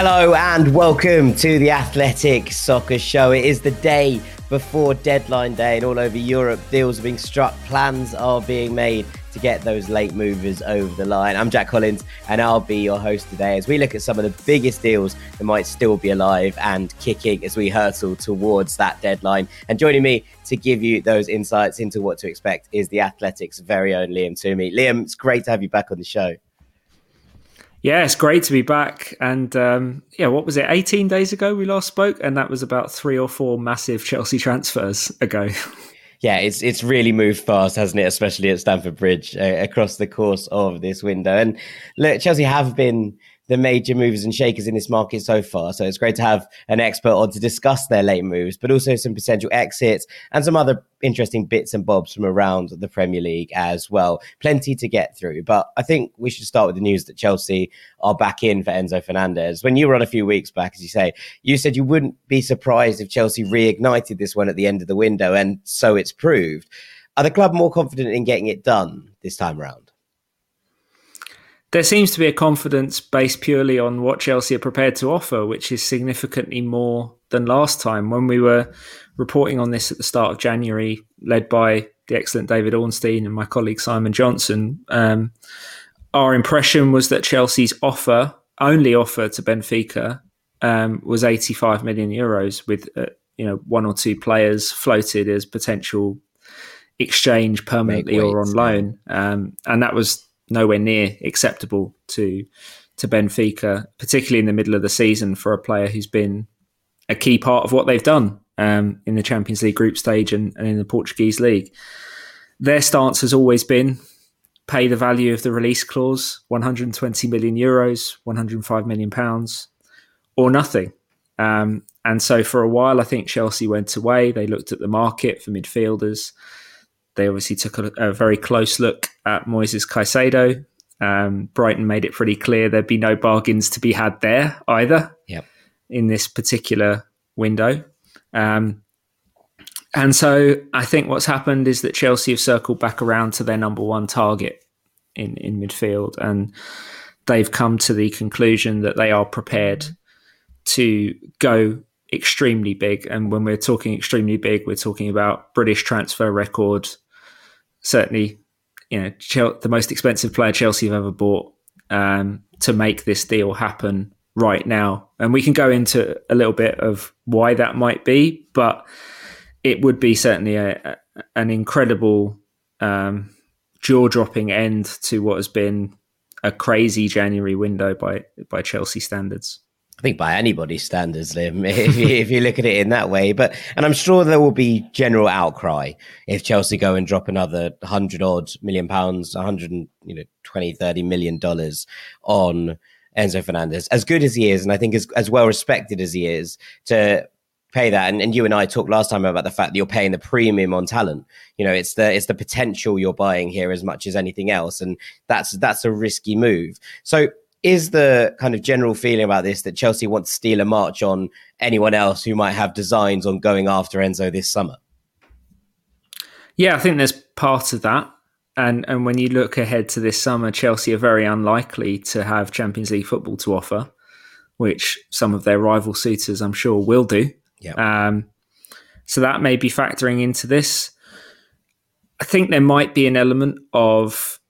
Hello and welcome to the Athletic Soccer Show. It is the day before deadline day, and all over Europe, deals are being struck, plans are being made to get those late movers over the line. I'm Jack Collins, and I'll be your host today as we look at some of the biggest deals that might still be alive and kicking as we hurtle towards that deadline. And joining me to give you those insights into what to expect is the Athletics' very own Liam Twomey. Liam, it's great to have you back on the show. Yeah, it's great to be back. And um, yeah, what was it? 18 days ago we last spoke, and that was about three or four massive Chelsea transfers ago. yeah, it's it's really moved fast, hasn't it? Especially at Stamford Bridge uh, across the course of this window. And look, Chelsea have been the major movers and shakers in this market so far. So it's great to have an expert on to discuss their late moves, but also some potential exits and some other interesting bits and bobs from around the Premier League as well. Plenty to get through. But I think we should start with the news that Chelsea are back in for Enzo Fernandez. When you were on a few weeks back, as you say, you said you wouldn't be surprised if Chelsea reignited this one at the end of the window, and so it's proved. Are the club more confident in getting it done this time around? There seems to be a confidence based purely on what Chelsea are prepared to offer, which is significantly more than last time. When we were reporting on this at the start of January, led by the excellent David Ornstein and my colleague Simon Johnson, um, our impression was that Chelsea's offer, only offer to Benfica, um, was 85 million euros, with uh, you know one or two players floated as potential exchange permanently or on loan, um, and that was nowhere near acceptable to to Benfica, particularly in the middle of the season for a player who's been a key part of what they've done um, in the Champions League group stage and, and in the Portuguese league. Their stance has always been pay the value of the release clause 120 million euros 105 million pounds or nothing. Um, and so for a while i think chelsea went away. They looked at the market for midfielders. They obviously took a, a very close look at Moises Caicedo. Um, Brighton made it pretty clear there'd be no bargains to be had there either yep. in this particular window. Um, and so I think what's happened is that Chelsea have circled back around to their number one target in, in midfield. And they've come to the conclusion that they are prepared to go extremely big. And when we're talking extremely big, we're talking about British transfer record, certainly, you know, the most expensive player Chelsea have ever bought um, to make this deal happen right now. And we can go into a little bit of why that might be, but it would be certainly a, a an incredible um, jaw-dropping end to what has been a crazy January window by by Chelsea standards. I think by anybody's standards, Liam, if you, if you look at it in that way. But and I'm sure there will be general outcry if Chelsea go and drop another hundred odd million pounds, 100 you know 20, 30 million dollars on Enzo Fernandez. As good as he is, and I think as as well respected as he is, to pay that. And, and you and I talked last time about the fact that you're paying the premium on talent. You know, it's the it's the potential you're buying here as much as anything else, and that's that's a risky move. So is the kind of general feeling about this that Chelsea want to steal a march on anyone else who might have designs on going after Enzo this summer? Yeah, I think there's part of that. And and when you look ahead to this summer, Chelsea are very unlikely to have Champions League football to offer, which some of their rival suitors, I'm sure, will do. Yeah. Um, so that may be factoring into this. I think there might be an element of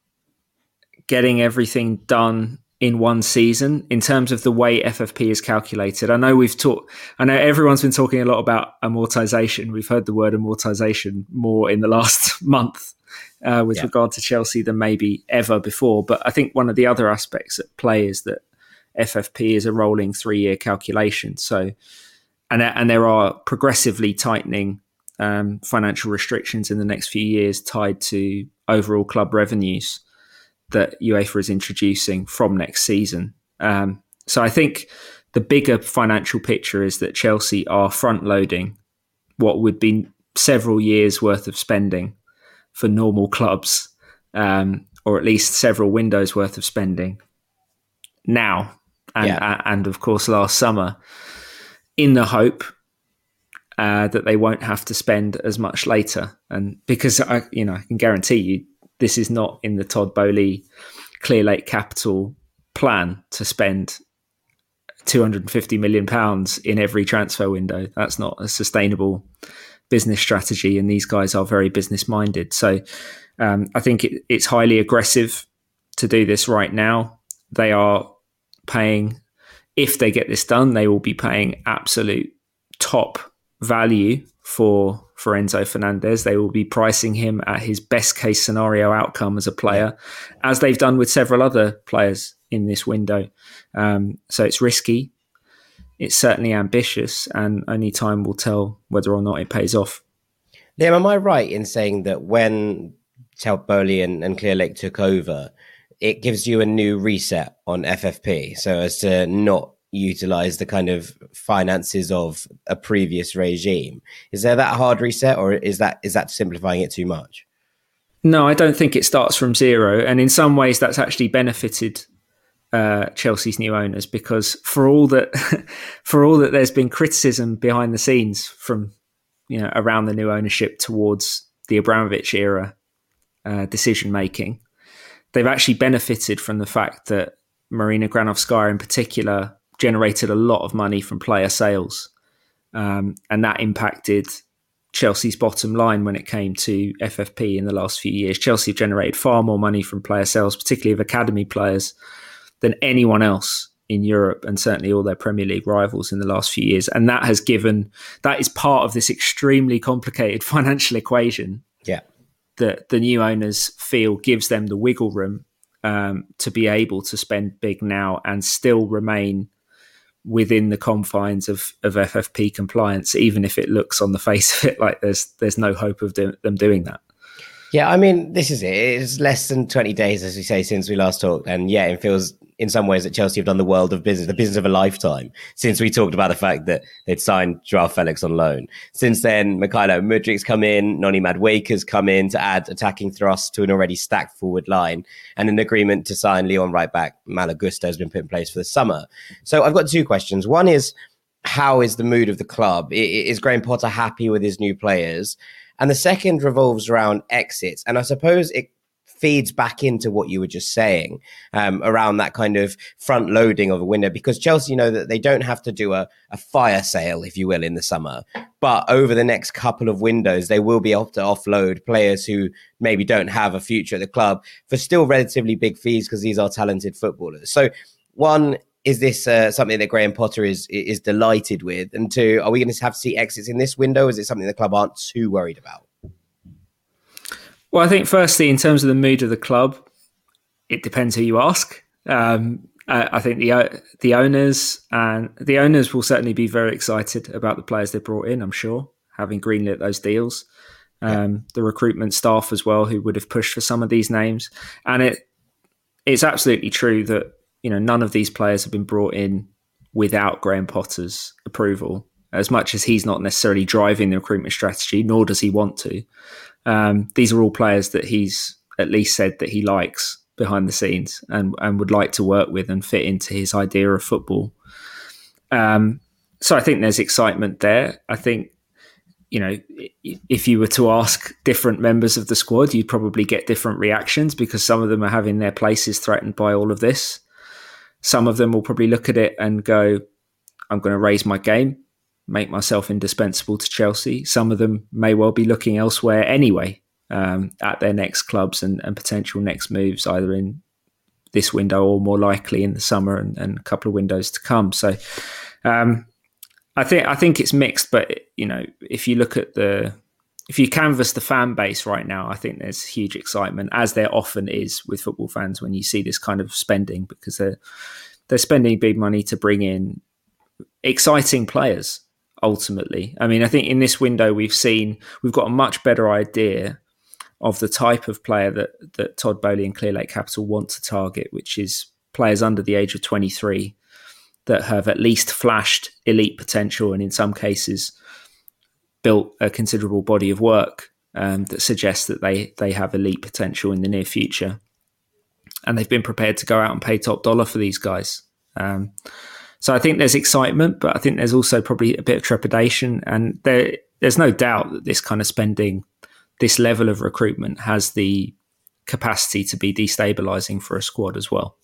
getting everything done in one season in terms of the way FFP is calculated. I know we've talked, I know everyone's been talking a lot about amortization. We've heard the word amortization more in the last month uh, with yeah. regard to Chelsea than maybe ever before. But I think one of the other aspects at play is that FFP is a rolling three year calculation. So, and, and there are progressively tightening um, financial restrictions in the next few years tied to overall club revenues that UEFA is introducing from next season. Um, so I think the bigger financial picture is that Chelsea are front loading what would be several years worth of spending for normal clubs, um, or at least several windows worth of spending now, and yeah. and of course last summer, in the hope uh, that they won't have to spend as much later. And because I, you know, I can guarantee you, this is not in the Todd Boehly Clearlake Capital plan to spend 250 million pounds in every transfer window. That's not a sustainable business strategy, and these guys are very business minded. So um, I think it, it's highly aggressive to do this right now. They are paying, if they get this done, they will be paying absolute top value for for Enzo Fernandez. They will be pricing him at his best case scenario outcome as a player, as they've done with several other players in this window. Um, so it's risky. It's certainly ambitious, and only time will tell whether or not it pays off. Liam, am I right in saying that when Boehly and, and Clearlake took over, it gives you a new reset on FFP so as to not utilize the kind of finances of a previous regime. Is there that hard reset, or is that is that simplifying it too much? No, I don't think it starts from zero, and in some ways, that's actually benefited uh, Chelsea's new owners because for all that for all that there's been criticism behind the scenes from you know around the new ownership towards the Abramovich era uh, decision making, they've actually benefited from the fact that Marina Granovskaya in particular generated a lot of money from player sales. Um, and that impacted Chelsea's bottom line when it came to FFP in the last few years. Chelsea have generated far more money from player sales, particularly of academy players, than anyone else in Europe and certainly all their Premier League rivals in the last few years. And that has given, that is part of this extremely complicated financial equation. Yeah. That the new owners feel gives them the wiggle room um, to be able to spend big now and still remain within the confines of, of FFP compliance, even if it looks on the face of it like there's there's no hope of do, them doing that. Yeah, I mean, this is it. It's less than 20 days, as we say, since we last talked. And yeah, it feels in some ways that Chelsea have done the world of business, the business of a lifetime, since we talked about the fact that they'd signed Joao Felix on loan. Since then, Mykhailo Mudryk's come in, Noni Madueke's come in to add attacking thrust to an already stacked forward line, and an agreement to sign Lyon right back Malo Gusto has been put in place for the summer. So I've got two questions. One is, how is the mood of the club? Is Graham Potter happy with his new players? And the second revolves around exits. And I suppose it feeds back into what you were just saying um, around that kind of front loading of a window because Chelsea know that they don't have to do a, a fire sale, if you will, in the summer. But over the next couple of windows, they will be able to offload players who maybe don't have a future at the club for still relatively big fees because these are talented footballers. So, one, is this uh, something that Graham Potter is is delighted with? And two, are we going to have to see exits in this window? Is it something the club aren't too worried about? Well, I think firstly, in terms of the mood of the club, it depends who you ask. Um, I, I think the the owners and the owners will certainly be very excited about the players they brought in. I'm sure, having greenlit those deals, um, yeah. the recruitment staff as well, who would have pushed for some of these names, and it it's absolutely true that you know none of these players have been brought in without Graham Potter's approval. As much as he's not necessarily driving the recruitment strategy, nor does he want to. Um, these are all players that he's at least said that he likes behind the scenes and, and would like to work with and fit into his idea of football. Um, so I think there's excitement there. I think, you know, if you were to ask different members of the squad, you'd probably get different reactions because some of them are having their places threatened by all of this. Some of them will probably look at it and go, I'm going to raise my game, make myself indispensable to Chelsea. Some of them may well be looking elsewhere anyway um, at their next clubs and, and, potential next moves, either in this window or more likely in the summer and, and a couple of windows to come. So, um, I think I think it's mixed, but you know, if you look at the if you canvass the fan base right now, I think there's huge excitement, as there often is with football fans when you see this kind of spending, because they're they're spending big money to bring in exciting players. Ultimately, I mean, I think in this window we've seen we've got a much better idea of the type of player that that Todd Boehly and Clearlake Capital want to target, which is players under the age of 23 that have at least flashed elite potential and in some cases built a considerable body of work um, that suggests that they they have elite potential in the near future, and they've been prepared to go out and pay top dollar for these guys. Um, so I think there's excitement, but I think there's also probably a bit of trepidation, and there there's no doubt that this kind of spending this level of recruitment has the capacity to be destabilizing for a squad as well.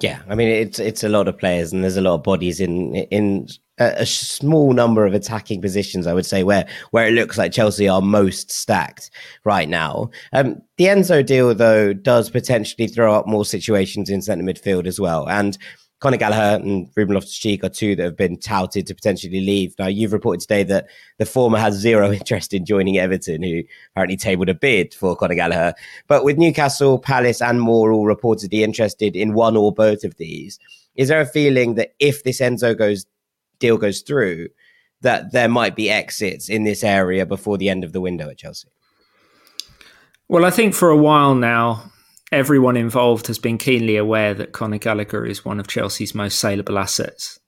Yeah, I mean it's it's a lot of players and there's a lot of bodies in in a, small number of attacking positions. I would say where where it looks like Chelsea are most stacked right now. Um, the Enzo deal though does potentially throw up more situations in centre midfield as well, and Conor Gallagher and Ruben Loftus-Cheek are two that have been touted to potentially leave. Now, you've reported today that the former has zero interest in joining Everton, who apparently tabled a bid for Conor Gallagher. But with Newcastle, Palace, and more all reportedly interested in one or both of these, is there a feeling that if this Enzo goes deal goes through, that there might be exits in this area before the end of the window at Chelsea? Well, I think for a while now, everyone involved has been keenly aware that Conor Gallagher is one of Chelsea's most saleable assets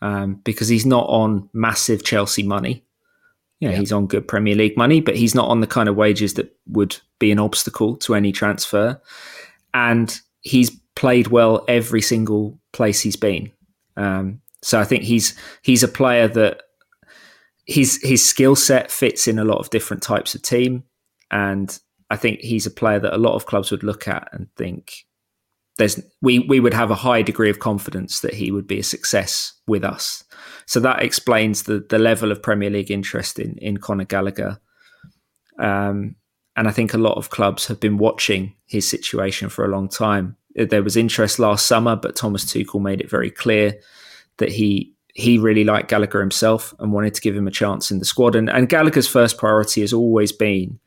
um, because he's not on massive Chelsea money. Yeah, yeah, he's on good Premier League money, but he's not on the kind of wages that would be an obstacle to any transfer. And he's played well every single place he's been. Um, so I think he's he's a player that his his skill set fits in a lot of different types of team, and I think he's a player that a lot of clubs would look at and think there's we we would have a high degree of confidence that he would be a success with us. So that explains the the level of Premier League interest in in Conor Gallagher. Um, and I think a lot of clubs have been watching his situation for a long time. There was interest last summer, but Thomas Tuchel made it very clear that he he really liked Gallagher himself and wanted to give him a chance in the squad. And, and Gallagher's first priority has always been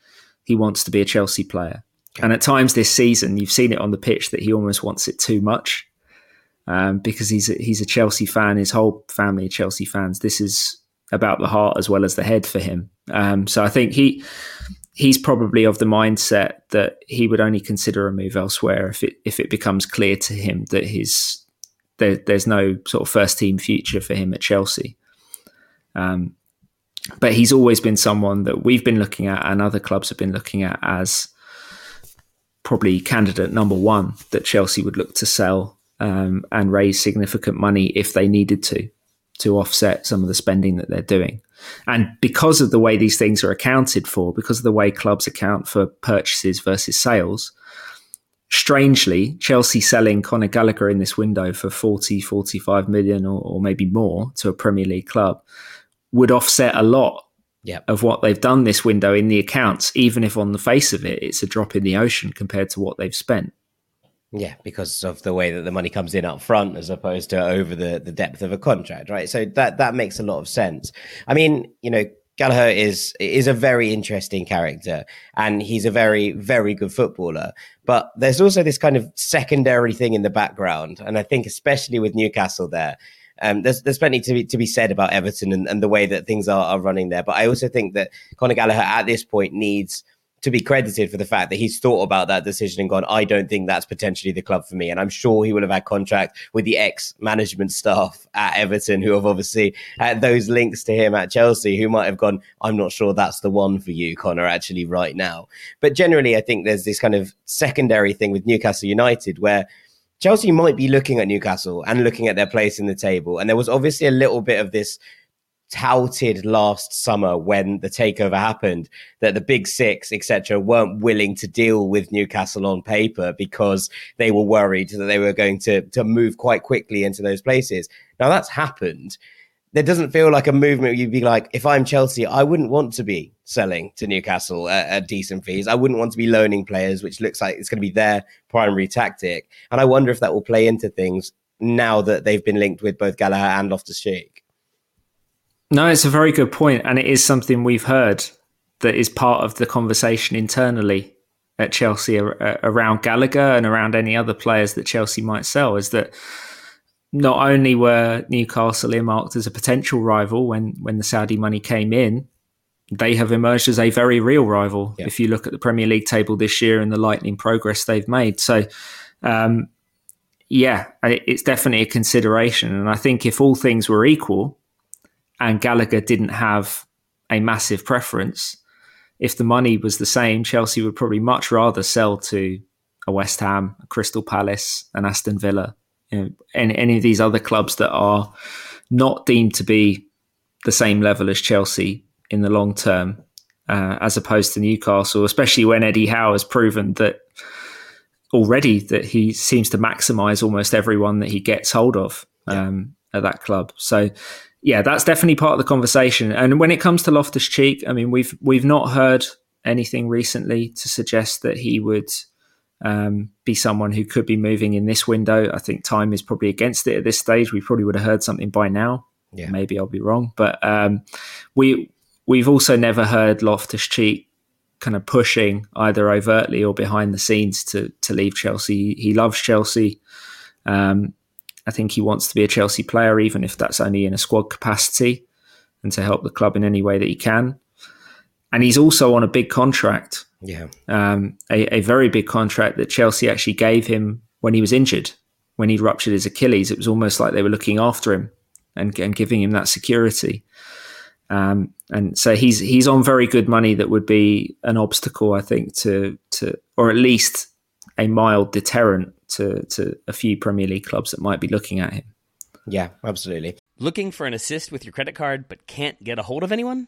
he wants to be a Chelsea player. And at times this season, you've seen it on the pitch that he almost wants it too much um, because he's a, he's a Chelsea fan. His whole family are Chelsea fans. This is about the heart as well as the head for him. Um, so I think he he's probably of the mindset that he would only consider a move elsewhere if it if it becomes clear to him that his there, there's no sort of first team future for him at Chelsea. Um, but he's always been someone that we've been looking at and other clubs have been looking at as probably candidate number one that Chelsea would look to sell um, and raise significant money if they needed to to offset some of the spending that they're doing. And because of the way these things are accounted for, because of the way clubs account for purchases versus sales, strangely, Chelsea selling Conor Gallagher in this window for 40, 45 million or, or maybe more to a Premier League club would offset a lot yep. of what they've done this window in the accounts, even if on the face of it, it's a drop in the ocean compared to what they've spent. Yeah, because of the way that the money comes in up front as opposed to over the, the depth of a contract, right? So that that makes a lot of sense. I mean, you know, Gallagher is is a very interesting character and he's a very very good footballer but there's also this kind of secondary thing in the background and I think especially with Newcastle there um, there's there's plenty to be, to be said about Everton and, and the way that things are, are running there. But I also think that Conor Gallagher at this point needs to be credited for the fact that he's thought about that decision and gone, I don't think that's potentially the club for me. And I'm sure he would have had contact with the ex management staff at Everton who have obviously had those links to him at Chelsea who might have gone, I'm not sure that's the one for you, Conor, actually right now. But generally, I think there's this kind of secondary thing with Newcastle United where Chelsea might be looking at Newcastle and looking at their place in the table. And there was obviously a little bit of this touted last summer when the takeover happened that the big six etc weren't willing to deal with newcastle on paper because they were worried that they were going to to move quite quickly into those places now that's happened there doesn't feel like a movement you'd be like if i'm chelsea i wouldn't want to be selling to newcastle at, at decent fees i wouldn't want to be loaning players which looks like it's going to be their primary tactic and i wonder if that will play into things now that they've been linked with both Gallagher and Loftus-Cheek. No, it's a very good point, and it is something we've heard that is part of the conversation internally at Chelsea around Gallagher and around any other players that Chelsea might sell. Is that not only were Newcastle earmarked as a potential rival when when the Saudi money came in, they have emerged as a very real rival. Yeah. If you look at the Premier League table this year and the lightning progress they've made, so. Um, yeah, it's definitely a consideration. And I think if all things were equal, and Gallagher didn't have a massive preference, if the money was the same, Chelsea would probably much rather sell to a West Ham, a Crystal Palace, an Aston Villa, you know, any, any of these other clubs that are not deemed to be the same level as Chelsea in the long term, uh, as opposed to Newcastle, especially when Eddie Howe has proven that already that he seems to maximise almost everyone that he gets hold of um, yeah. at that club. So yeah, that's definitely part of the conversation. And when it comes to Loftus Cheek, I mean, we've we've not heard anything recently to suggest that he would um, be someone who could be moving in this window. I think time is probably against it at this stage. We probably would have heard something by now. Yeah. Maybe I'll be wrong, but um, we we've also never heard Loftus Cheek kind of pushing either overtly or behind the scenes to to leave Chelsea. He loves Chelsea. Um, I think he wants to be a Chelsea player, even if that's only in a squad capacity and to help the club in any way that he can. And he's also on a big contract. Yeah. Um, a, a, very big contract that Chelsea actually gave him when he was injured, when he ruptured his Achilles. It was almost like they were looking after him and, and giving him that security. Um, and so he's he's on very good money that would be an obstacle, I think, to to or at least a mild deterrent to, to a few Premier League clubs that might be looking at him. Yeah, absolutely. Looking for an assist with your credit card but can't get a hold of anyone?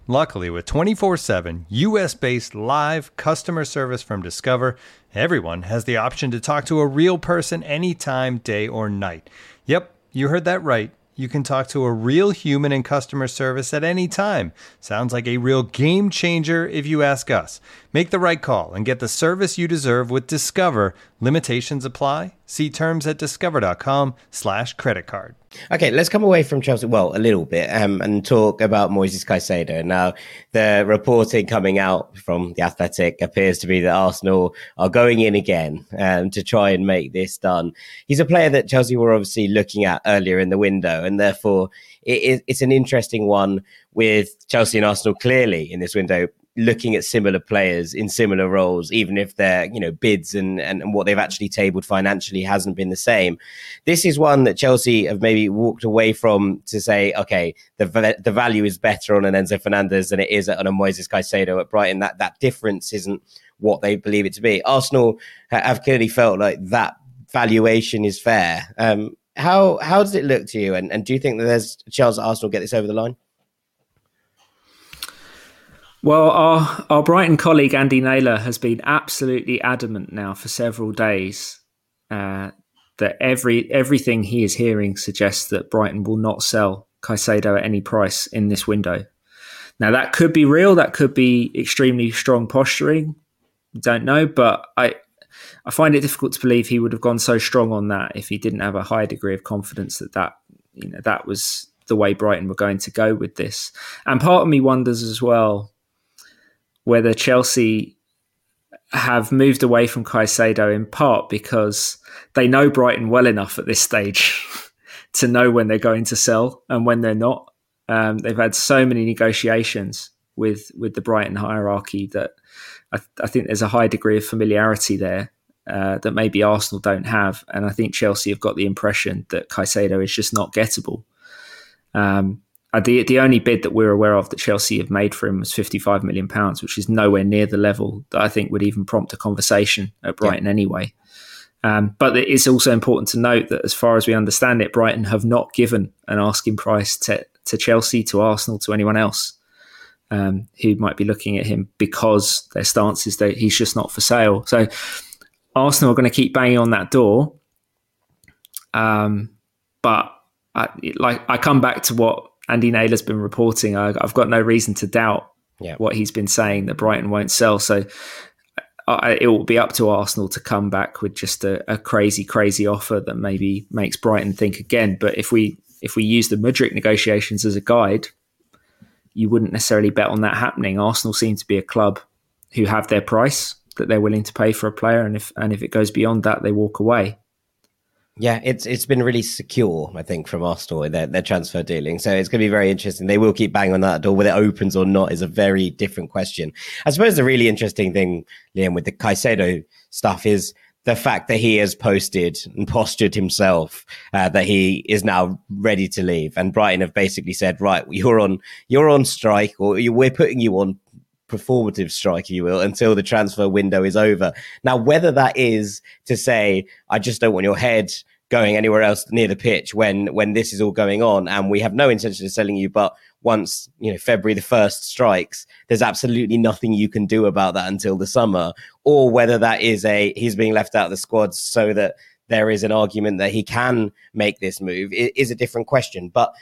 Luckily, with 24 7 US based live customer service from Discover, everyone has the option to talk to a real person anytime, day or night. Yep, you heard that right you can talk to a real human in customer service at any time. Sounds like a real game changer if you ask us. Make the right call and get the service you deserve with Discover. Limitations apply. See terms at discover.com slash credit card. Okay, let's come away from Chelsea, well, a little bit, um, and talk about Moises Caicedo. Now, the reporting coming out from The Athletic appears to be that Arsenal are going in again um, to try and make this done. He's a player that Chelsea were obviously looking at earlier in the window, and therefore it, it's an interesting one with Chelsea and Arsenal clearly in this window looking at similar players in similar roles, even if their you know bids and, and, and what they've actually tabled financially hasn't been the same. This is one that Chelsea have maybe walked away from to say, okay, the the value is better on an Enzo Fernandez than it is on a Moises Caicedo at Brighton. That that difference isn't what they believe it to be. Arsenal have clearly felt like that valuation is fair. Um, how how does it look to you? And, and do you think that there's a chance that Arsenal get this over the line? Well, our, our Brighton colleague Andy Naylor has been absolutely adamant now for several days uh, that every everything he is hearing suggests that Brighton will not sell Caicedo at any price in this window. Now that could be real, that could be extremely strong posturing. Don't know, but I I find it difficult to believe he would have gone so strong on that if he didn't have a high degree of confidence that that you know that was the way Brighton were going to go with this. And part of me wonders as well whether Chelsea have moved away from Caicedo in part because they know Brighton well enough at this stage to know when they're going to sell and when they're not. Um, they've had so many negotiations with with the Brighton hierarchy that I, I think there's a high degree of familiarity there uh, that maybe Arsenal don't have, and I think Chelsea have got the impression that Caicedo is just not gettable. Um, uh, the the only bid that we're aware of that Chelsea have made for him was 55 million pounds, which is nowhere near the level that I think would even prompt a conversation at Brighton yeah. anyway. Um, but it is also important to note that, as far as we understand it, Brighton have not given an asking price to, to Chelsea, to Arsenal, to anyone else um, who might be looking at him because their stance is that he's just not for sale. So Arsenal are going to keep banging on that door. Um, but I, like I come back to what Andy Naylor's been reporting, I, have got no reason to doubt yeah. what he's been saying that Brighton won't sell. So I, it will be up to Arsenal to come back with just a, a, crazy, crazy offer that maybe makes Brighton think again. But if we if we use the Mudryk negotiations as a guide, you wouldn't necessarily bet on that happening. Arsenal seem to be a club who have their price that they're willing to pay for a player, and if and if it goes beyond that, they walk away. Yeah, it's it's been really secure, I think, from Arsenal their, their transfer dealing. So it's going to be very interesting. They will keep banging on that door. Whether it opens or not is a very different question. I suppose the really interesting thing, Liam, with the Caicedo stuff is the fact that he has posted and postured himself uh, that he is now ready to leave, and Brighton have basically said, "Right, you're on you're on strike, or we're putting you on performative strike, you will, until the transfer window is over. Now, whether that is to say, I just don't want your head going anywhere else near the pitch when when this is all going on, and we have no intention of selling you, but once you know February the first strikes, there's absolutely nothing you can do about that until the summer, or whether that is a he's being left out of the squad so that there is an argument that he can make this move it is a different question. But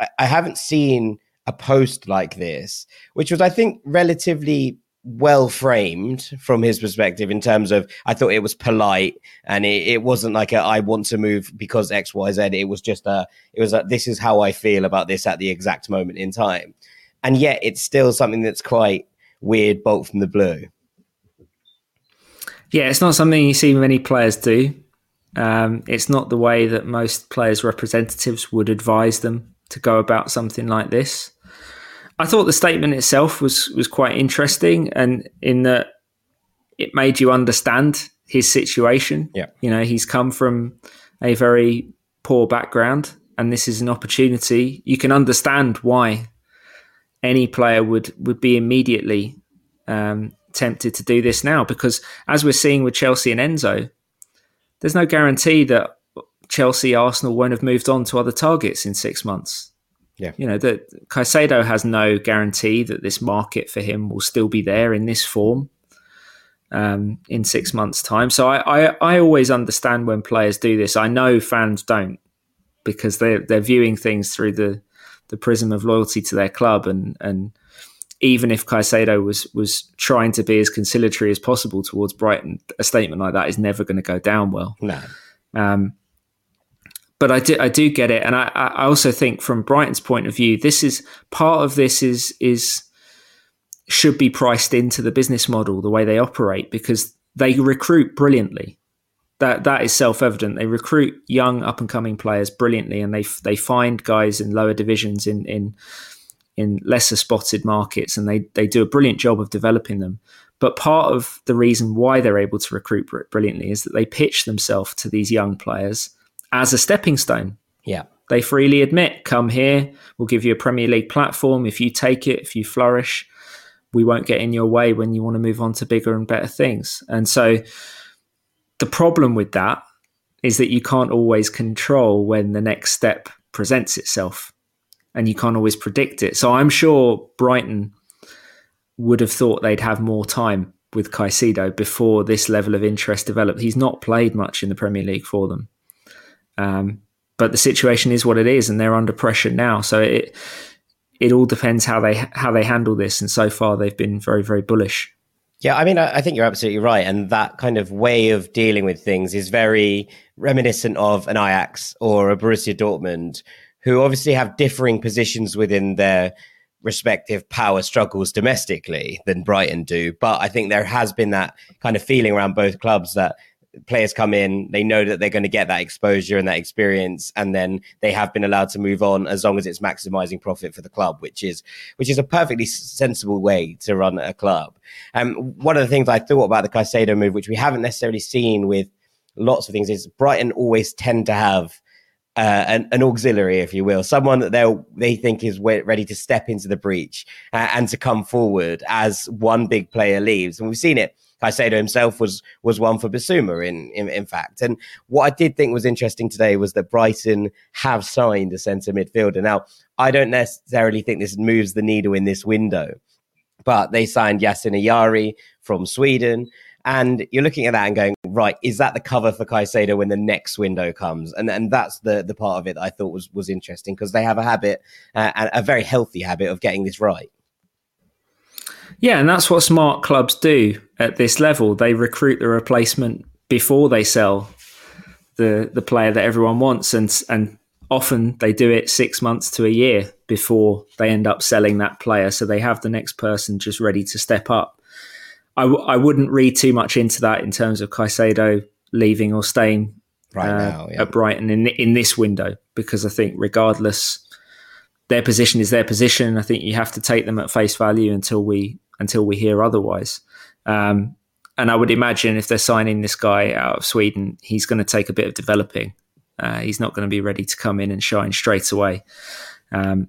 I, I haven't seen a post like this, which was, I think, relatively well framed from his perspective in terms of I thought it was polite and it, it wasn't like a, I want to move because X Y Z. It was just a it was a, this is how I feel about this at the exact moment in time, and yet it's still something that's quite weird, bolt from the blue. Yeah, it's not something you see many players do. Um, it's not the way that most players' representatives would advise them to go about something like this. I thought the statement itself was was quite interesting, and in that it made you understand his situation. Yeah, you know, he's come from a very poor background, and this is an opportunity. You can understand why any player would would be immediately um, tempted to do this now, because as we're seeing with Chelsea and Enzo, there's no guarantee that Chelsea, Arsenal won't have moved on to other targets in six months. Yeah. You know, that Caicedo has no guarantee that this market for him will still be there in this form um, in six months' time. So I, I, I always understand when players do this. I know fans don't, because they're they're viewing things through the the prism of loyalty to their club and and even if Caicedo was was trying to be as conciliatory as possible towards Brighton, a statement like that is never going to go down well. No. Um, but I do I do get it, and I, I also think from Brighton's point of view, this is part of this is is should be priced into the business model, the way they operate, because they recruit brilliantly. That that is self evident. They recruit young up and coming players brilliantly, and they they find guys in lower divisions in in in lesser spotted markets, and they they do a brilliant job of developing them. But part of the reason why they're able to recruit brilliantly is that they pitch themselves to these young players as a stepping stone. Yeah. They freely admit, come here, we'll give you a Premier League platform. If you take it, if you flourish, we won't get in your way when you want to move on to bigger and better things. And so the problem with that is that you can't always control when the next step presents itself and you can't always predict it. So I'm sure Brighton would have thought they'd have more time with Caicedo before this level of interest developed. He's not played much in the Premier League for them. Um, but the situation is what it is, and they're under pressure now. So it it all depends how they how they handle this. And so far, they've been very very bullish. Yeah, I mean, I, I think you're absolutely right, and that kind of way of dealing with things is very reminiscent of an Ajax or a Borussia Dortmund, who obviously have differing positions within their respective power struggles domestically than Brighton do. But I think there has been that kind of feeling around both clubs that players come in, they know that they're going to get that exposure and that experience, and then they have been allowed to move on as long as it's maximizing profit for the club, which is which is a perfectly sensible way to run a club. Um, one of the things I thought about the Caicedo move, which we haven't necessarily seen with lots of things, is Brighton always tend to have. Uh, an, an, auxiliary, if you will, someone that they they think is ready to step into the breach uh, and to come forward as one big player leaves, and we've seen it Caicedo himself was was one for Bissouma in, in, in fact. And what I did think was interesting today was that Brighton have signed a centre midfielder. Now, I don't necessarily think this moves the needle in this window, but they signed Yasin Ayari from Sweden. And you're looking at that and going, right, is that the cover for Caicedo when the next window comes? And and that's the the part of it I thought was was interesting because they have a habit, uh, a very healthy habit of getting this right. Yeah, and that's what smart clubs do at this level. They recruit the replacement before they sell the the player that everyone wants, and and often they do it six months to a year before they end up selling that player. So they have the next person just ready to step up. I w- I wouldn't read too much into that in terms of Caicedo leaving or staying right uh, now, yeah. at Brighton in in this window because I think regardless their position is their position. I think you have to take them at face value until we until we hear otherwise. Um, and I would imagine if they're signing this guy out of Sweden, he's going to take a bit of developing. Uh, he's not going to be ready to come in and shine straight away. Um,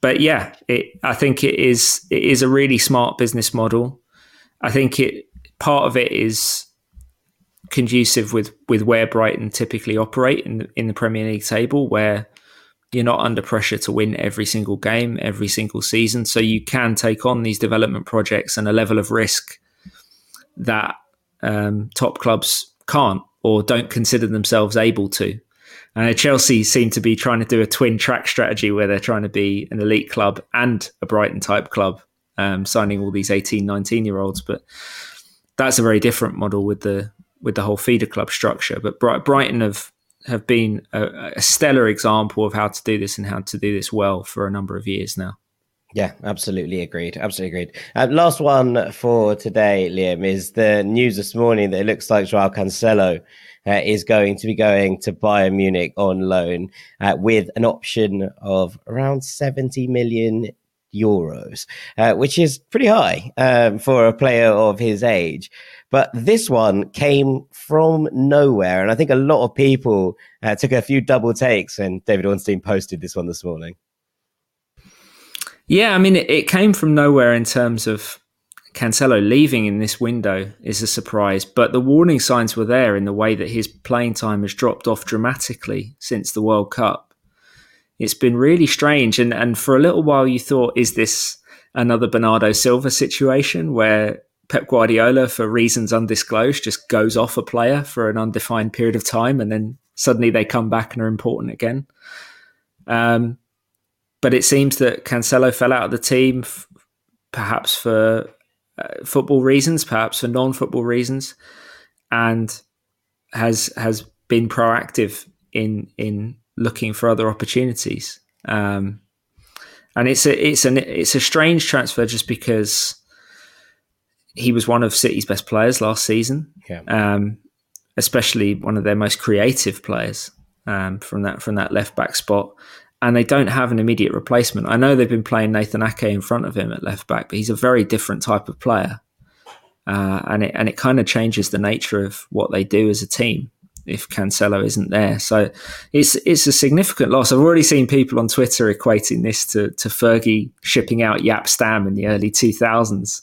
but yeah, it, I think it is it is a really smart business model. I think it part of it is conducive with with where Brighton typically operate in the, in the Premier League table, where you're not under pressure to win every single game, every single season. So you can take on these development projects and a level of risk that um, top clubs can't or don't consider themselves able to. And Chelsea seem to be trying to do a twin track strategy where they're trying to be an elite club and a Brighton type club, um, signing all these 18, 19 year olds. But that's a very different model with the with the whole feeder club structure. But Brighton have have been a, a, stellar example of how to do this and how to do this well for a number of years now. Yeah, absolutely agreed. Absolutely agreed. Uh, last one for today, Liam, is the news this morning that it looks like Joao Cancelo uh, is going to be going to Bayern Munich on loan uh, with an option of around 70 million euros, uh, which is pretty high um, for a player of his age. But this one came from nowhere. And I think a lot of people uh, took a few double takes and David Ornstein posted this one this morning. Yeah, I mean, it, it came from nowhere in terms of Cancelo leaving in this window is a surprise, but the warning signs were there in the way that his playing time has dropped off dramatically since the World Cup. It's been really strange, and, and for a little while you thought, is this another Bernardo Silva situation where Pep Guardiola, for reasons undisclosed, just goes off a player for an undefined period of time and then suddenly they come back and are important again. Um, but it seems that Cancelo fell out of the team, f- perhaps for uh, football reasons, perhaps for non-football reasons, and has has been proactive in in looking for other opportunities. Um, and it's a it's an it's a strange transfer just because he was one of City's best players last season. Yeah. Um, especially one of their most creative players um, from that from that left back spot. And they don't have an immediate replacement. I know they've been playing Nathan Ake in front of him at left back, but he's a very different type of player, uh, and it and it kind of changes the nature of what they do as a team if Cancelo isn't there. So it's it's a significant loss. I've already seen people on Twitter equating this to to Fergie shipping out Jaap Stam in the early two thousands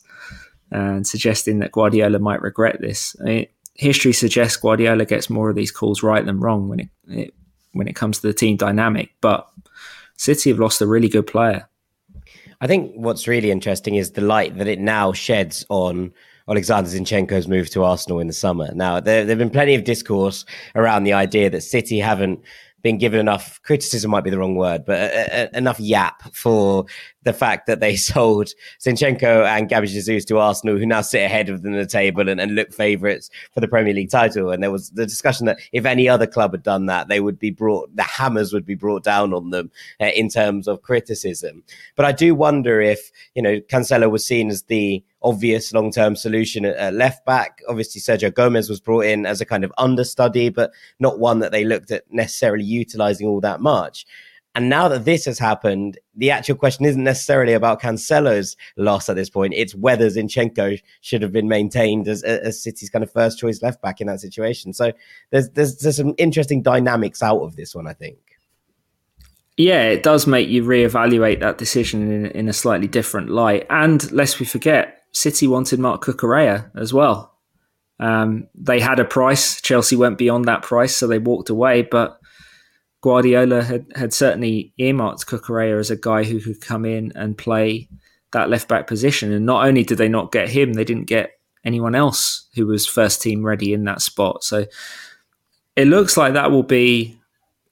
and suggesting that Guardiola might regret this. I mean, history suggests Guardiola gets more of these calls right than wrong when it, it when it comes to the team dynamic. But City have lost a really good player. I think what's really interesting is the light that it now sheds on Alexander Zinchenko's move to Arsenal in the summer. Now, there have been plenty of discourse around the idea that City haven't been given enough criticism might be the wrong word, but a, a, enough yap for the fact that they sold Zinchenko and Gabby Jesus to Arsenal, who now sit ahead of them in the table and, and look favourites for the Premier League title. And there was the discussion that if any other club had done that, they would be brought, the hammers would be brought down on them uh, in terms of criticism. But I do wonder if, you know, Cancelo was seen as the obvious long term solution at, left back. Obviously, Sergio Gomez was brought in as a kind of understudy, but not one that they looked at necessarily utilizing all that much. And now that this has happened, the actual question isn't necessarily about Cancelo's loss at this point. It's whether Zinchenko should have been maintained as, as City's kind of first choice left back in that situation. So there's, there's, there's some interesting dynamics out of this one, I think. Yeah, it does make you reevaluate that decision in, in a slightly different light. And lest we forget, City wanted Marc Cucurella as well. Um, they had a price. Chelsea went beyond that price, so they walked away. But Guardiola had, had certainly earmarked Cucurella as a guy who could come in and play that left back position. And not only did they not get him, they didn't get anyone else who was first team ready in that spot. So it looks like that will be,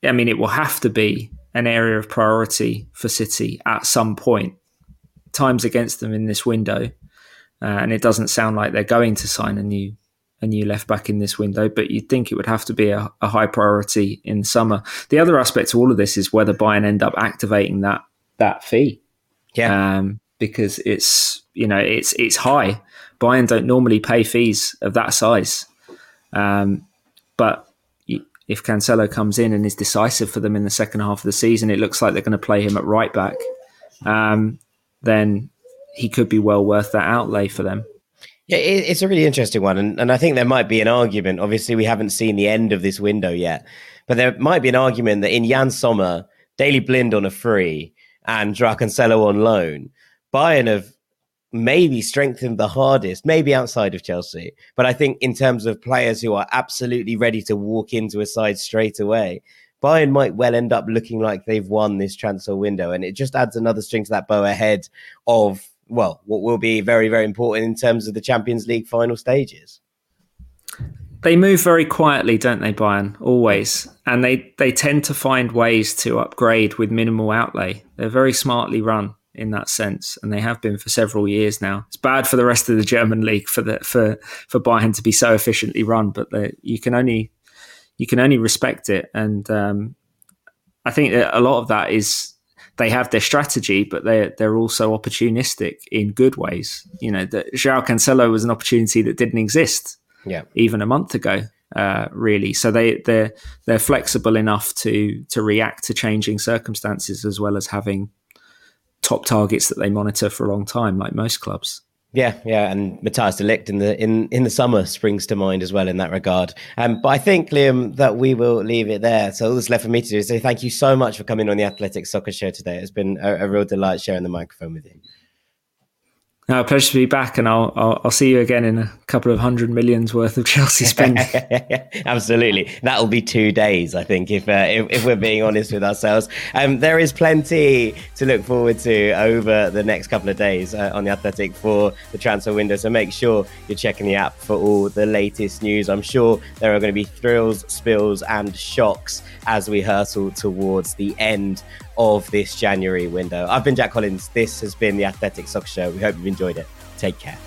I mean, it will have to be an area of priority for City at some point. Times against them in this window uh, and it doesn't sound like they're going to sign a new a new left back in this window. But you'd think it would have to be a, a high priority in summer. The other aspect to all of this is whether Bayern end up activating that that fee. Yeah, um, because it's you know it's it's high. Bayern don't normally pay fees of that size, um, but if Cancelo comes in and is decisive for them in the second half of the season, it looks like they're going to play him at right back. Um, then he could be well worth that outlay for them. Yeah, it's a really interesting one. And, and I think there might be an argument. Obviously, we haven't seen the end of this window yet, but there might be an argument that in Jan Sommer, Daley Blind on a free, and Joao Cancelo on loan, Bayern have maybe strengthened the hardest, maybe outside of Chelsea. But I think in terms of players who are absolutely ready to walk into a side straight away, Bayern might well end up looking like they've won this transfer window. And it just adds another string to that bow ahead of well, what will be very, very important in terms of the Champions League final stages. They move very quietly, don't they, Bayern? Always. And they, they tend to find ways to upgrade with minimal outlay. They're very smartly run in that sense, and they have been for several years now. It's bad for the rest of the German league for the for for Bayern to be so efficiently run, but you can only you can only respect it. And um, I think that a lot of that is they have their strategy, but they're they're also opportunistic in good ways. You know, that Joao Cancelo was an opportunity that didn't exist, yeah, even a month ago, uh, really. So they they're they're flexible enough to to react to changing circumstances as well as having top targets that they monitor for a long time, like most clubs. Yeah, yeah, and Matthias de Ligt in the in in the summer springs to mind as well in that regard. Um, but I think Liam that we will leave it there. So all that's left for me to do is say thank you so much for coming on the Athletic Soccer Show today. It's been a, a real delight sharing the microphone with you. No, pleasure to be back, and I'll, I'll, I'll see you again in a couple of hundred millions worth of Chelsea spending. Absolutely, that'll be two days, I think, if, uh, if, if we're being honest with ourselves. Um, there is plenty to look forward to over the next couple of days uh, on the Athletic for the transfer window. So make sure you're checking the app for all the latest news. I'm sure there are going to be thrills, spills, and shocks as we hurtle towards the end of this January window. I've been Jack Collins. This has been the Athletic Soccer Show. We hope you've enjoyed it. Take care.